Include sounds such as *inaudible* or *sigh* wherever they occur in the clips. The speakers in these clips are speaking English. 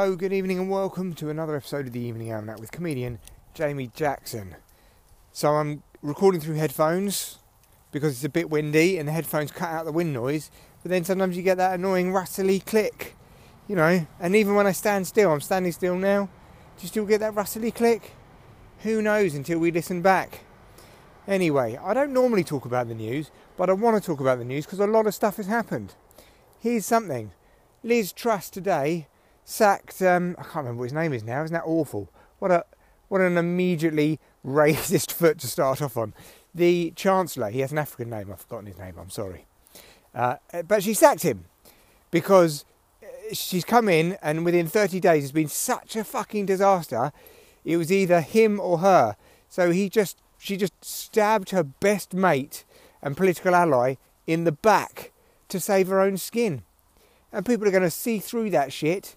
Hello, good evening, and welcome to another episode of the Evening Almanac with comedian Jamie Jackson. So I'm recording through headphones because it's a bit windy and the headphones cut out the wind noise, but then sometimes you get that annoying rustly click, you know, and even when I stand still, I'm standing still now, do you still get that rustly click? Who knows until we listen back. Anyway, I don't normally talk about the news, but I want to talk about the news because a lot of stuff has happened. Here's something Liz Truss today sacked. Um, I can't remember what his name is now. Isn't that awful? What a what an immediately *laughs* racist foot to start off on. The Chancellor. He has an African name. I've forgotten his name. I'm sorry. Uh, but she sacked him because uh, she's come in and within 30 days it's been such a fucking disaster. It was either him or her. So he just she just stabbed her best mate and political ally in the back to save her own skin. And people are going to see through that shit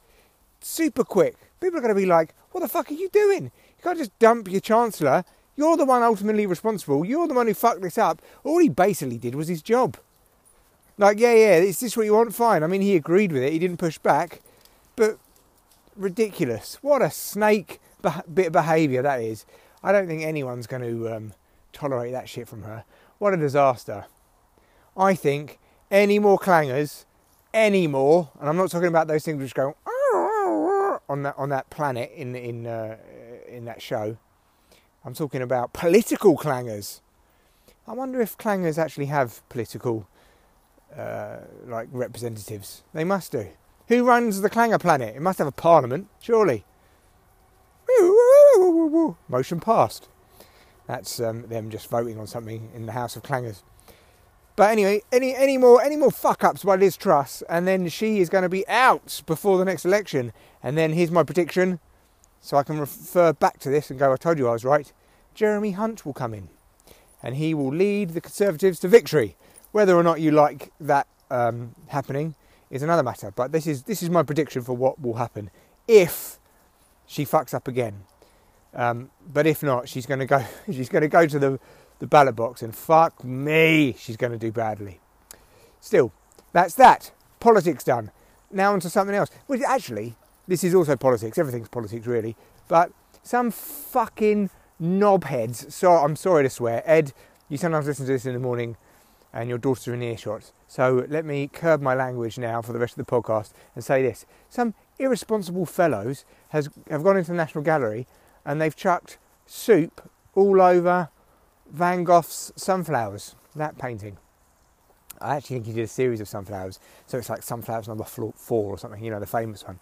super quick. People are going to be like, what the fuck are you doing? You can't just dump your Chancellor. You're the one ultimately responsible. You're the one who fucked this up. All he basically did was his job. Like, yeah, yeah, is this what you want? Fine. I mean, he agreed with it. He didn't push back. But ridiculous. What a snake bit of behaviour that is. I don't think anyone's going to um, tolerate that shit from her. What a disaster. I think any more clangers, any more, and I'm not talking about those things which go on that on that planet in in uh, in that show. I'm talking about political clangers. I wonder if clangers actually have political uh, like representatives. They must do. Who runs the clanger planet? It must have a parliament, surely. Motion passed. That's um, them just voting on something in the House of Clangers. But anyway, any any more any more fuck ups by Liz Truss, and then she is going to be out before the next election. And then here's my prediction, so I can refer back to this and go, I told you I was right. Jeremy Hunt will come in, and he will lead the Conservatives to victory. Whether or not you like that um, happening is another matter. But this is this is my prediction for what will happen if she fucks up again. Um, but if not, she's going to go. *laughs* She's going to go to the the ballot box, and fuck me, she's going to do badly. Still, that's that. Politics done. Now onto something else. Which actually, this is also politics. Everything's politics, really. But some fucking knobheads. So I'm sorry to swear, Ed. You sometimes listen to this in the morning, and your daughters in earshot. So let me curb my language now for the rest of the podcast and say this: some irresponsible fellows has have gone into the National Gallery and they've chucked soup all over Van Gogh's Sunflowers, that painting. I actually think he did a series of sunflowers, so it's like Sunflowers number four or something, you know, the famous one.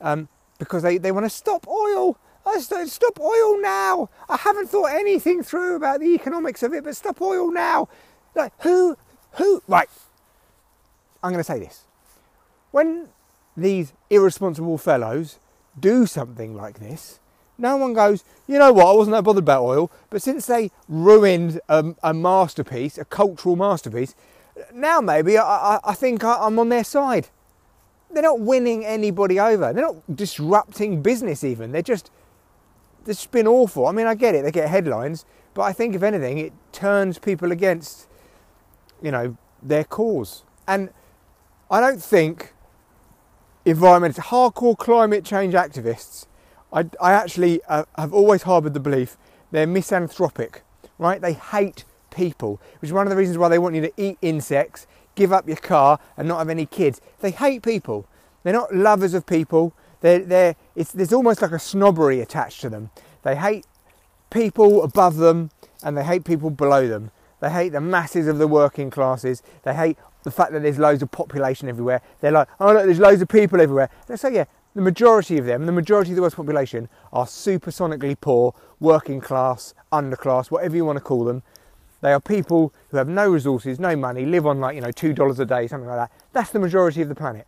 Um, because they, they want to stop oil. I said, stop oil now. I haven't thought anything through about the economics of it, but stop oil now. Like, who, who, right. I'm going to say this. When these irresponsible fellows do something like this, no one goes, you know what, I wasn't that bothered about oil, but since they ruined a, a masterpiece, a cultural masterpiece, now maybe I, I, I think I, I'm on their side. They're not winning anybody over. They're not disrupting business even. They're just, just been awful. I mean, I get it, they get headlines, but I think if anything, it turns people against, you know, their cause. And I don't think environmental, hardcore climate change activists I, I actually uh, have always harboured the belief they're misanthropic, right? They hate people, which is one of the reasons why they want you to eat insects, give up your car, and not have any kids. They hate people. They're not lovers of people. They're, they're, it's, there's almost like a snobbery attached to them. They hate people above them and they hate people below them. They hate the masses of the working classes. They hate the fact that there's loads of population everywhere. They're like, oh look, there's loads of people everywhere. They say, yeah, the majority of them, the majority of the world's population, are supersonically poor, working class, underclass, whatever you want to call them. They are people who have no resources, no money, live on like, you know, two dollars a day, something like that. That's the majority of the planet.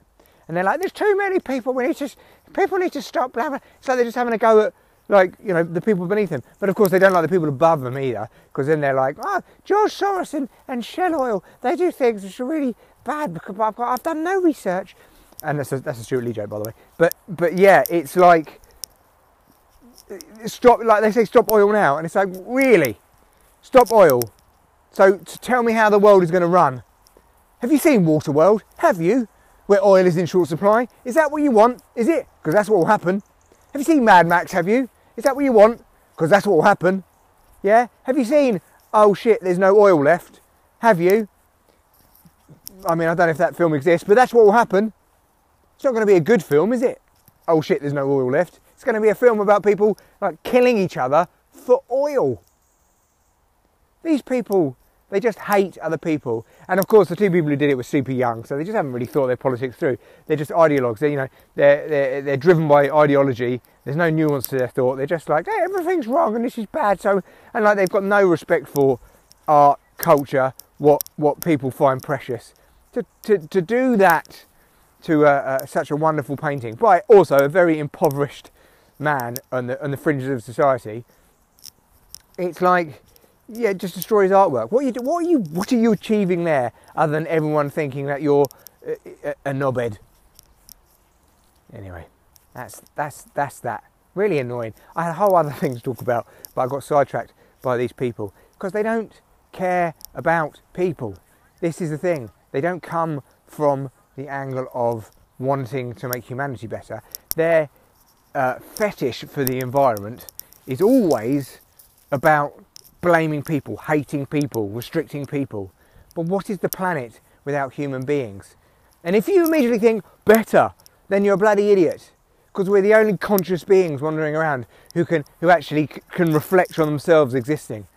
And they're like, there's too many people, we need to, people need to stop, blah, blah. So they're just having a go at, like, you know, the people beneath them. But of course, they don't like the people above them either, because then they're like, oh, George Soros and, and Shell Oil, they do things which are really bad because I've, got, I've done no research and that's a, that's a Stewart Lee joke, by the way. But but yeah, it's like stop. Like they say, stop oil now, and it's like really, stop oil. So to tell me how the world is going to run. Have you seen Waterworld? Have you? where oil is in short supply? Is that what you want? Is it? Because that's what will happen. Have you seen Mad Max, have you? Is that what you want? Because that's what will happen. Yeah? Have you seen, oh shit, there's no oil left? Have you? I mean, I don't know if that film exists, but that's what will happen. It's not going to be a good film, is it? Oh shit, there's no oil left. It's going to be a film about people like killing each other for oil. These people, they just hate other people. And of course, the two people who did it were super young, so they just haven't really thought their politics through. They're just ideologues. They, you know, they're, they're, they're driven by ideology. There's no nuance to their thought. They're just like, hey, everything's wrong and this is bad. So, and like they've got no respect for art, culture, what what people find precious. To to, to do that to a, a, such a wonderful painting by also a very impoverished man on the on the fringes of society. It's like yeah, just destroy his artwork. What are you what are you what are you achieving there other than everyone thinking that you're a, a, a knobhead? Anyway, that's that's that's that. Really annoying. I had a whole other *laughs* thing to talk about, but I got sidetracked by these people because they don't care about people. This is the thing. They don't come from the angle of wanting to make humanity better. Their uh, fetish for the environment is always about blaming people, hating people, restricting people. But what is the planet without human beings? And if you immediately think better, then you're a bloody idiot. Because we're the only conscious beings wandering around who can who actually c- can reflect on themselves existing.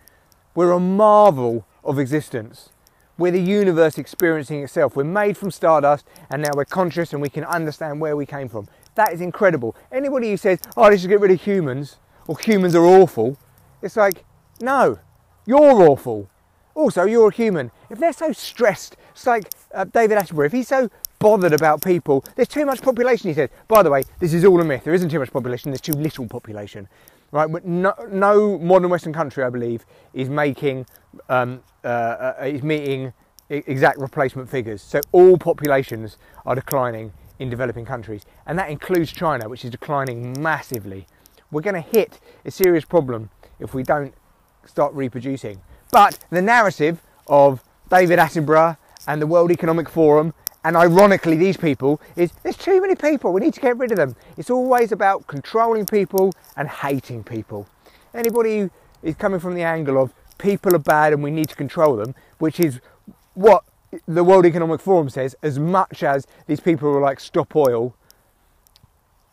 We're a marvel of existence. We're the universe experiencing itself. We're made from stardust and now we're conscious and we can understand where we came from. That is incredible. Anybody who says, oh, they should get rid of humans or humans are awful, it's like, no, you're awful. Also, you're a human. If they're so stressed, it's like uh, David Attenborough, if he's so bothered about people, there's too much population, he said. By the way, this is all a myth. There isn't too much population, there's too little population. Right, but no, no modern Western country, I believe, is making um, uh, uh, is meeting exact replacement figures. So all populations are declining in developing countries, and that includes China, which is declining massively. We're going to hit a serious problem if we don't start reproducing. But the narrative of David Attenborough and the World Economic Forum, and ironically these people, is there's too many people, we need to get rid of them. It's always about controlling people and hating people. Anybody who is coming from the angle of people are bad and we need to control them, which is what the World Economic Forum says, as much as these people are like stop oil,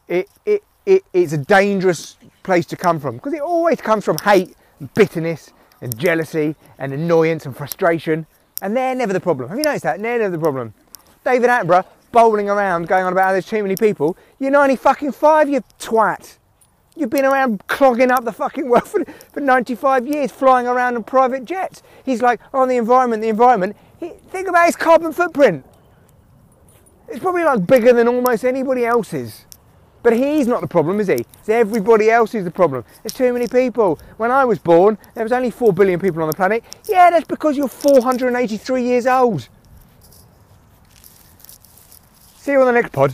it, it, it, it's a dangerous place to come from because it always comes from hate, and bitterness, and jealousy, and annoyance and frustration, and they're never the problem. Have you noticed that? They're never the problem. David Attenborough bowling around, going on about how there's too many people. You're 90 fucking five, you twat. You've been around clogging up the fucking world for, for 95 years, flying around in private jets. He's like, oh, the environment, the environment. He, think about his carbon footprint. It's probably like bigger than almost anybody else's. But he's not the problem, is he? It's everybody else who's the problem. There's too many people. When I was born, there was only 4 billion people on the planet. Yeah, that's because you're 483 years old. See you on the next pod.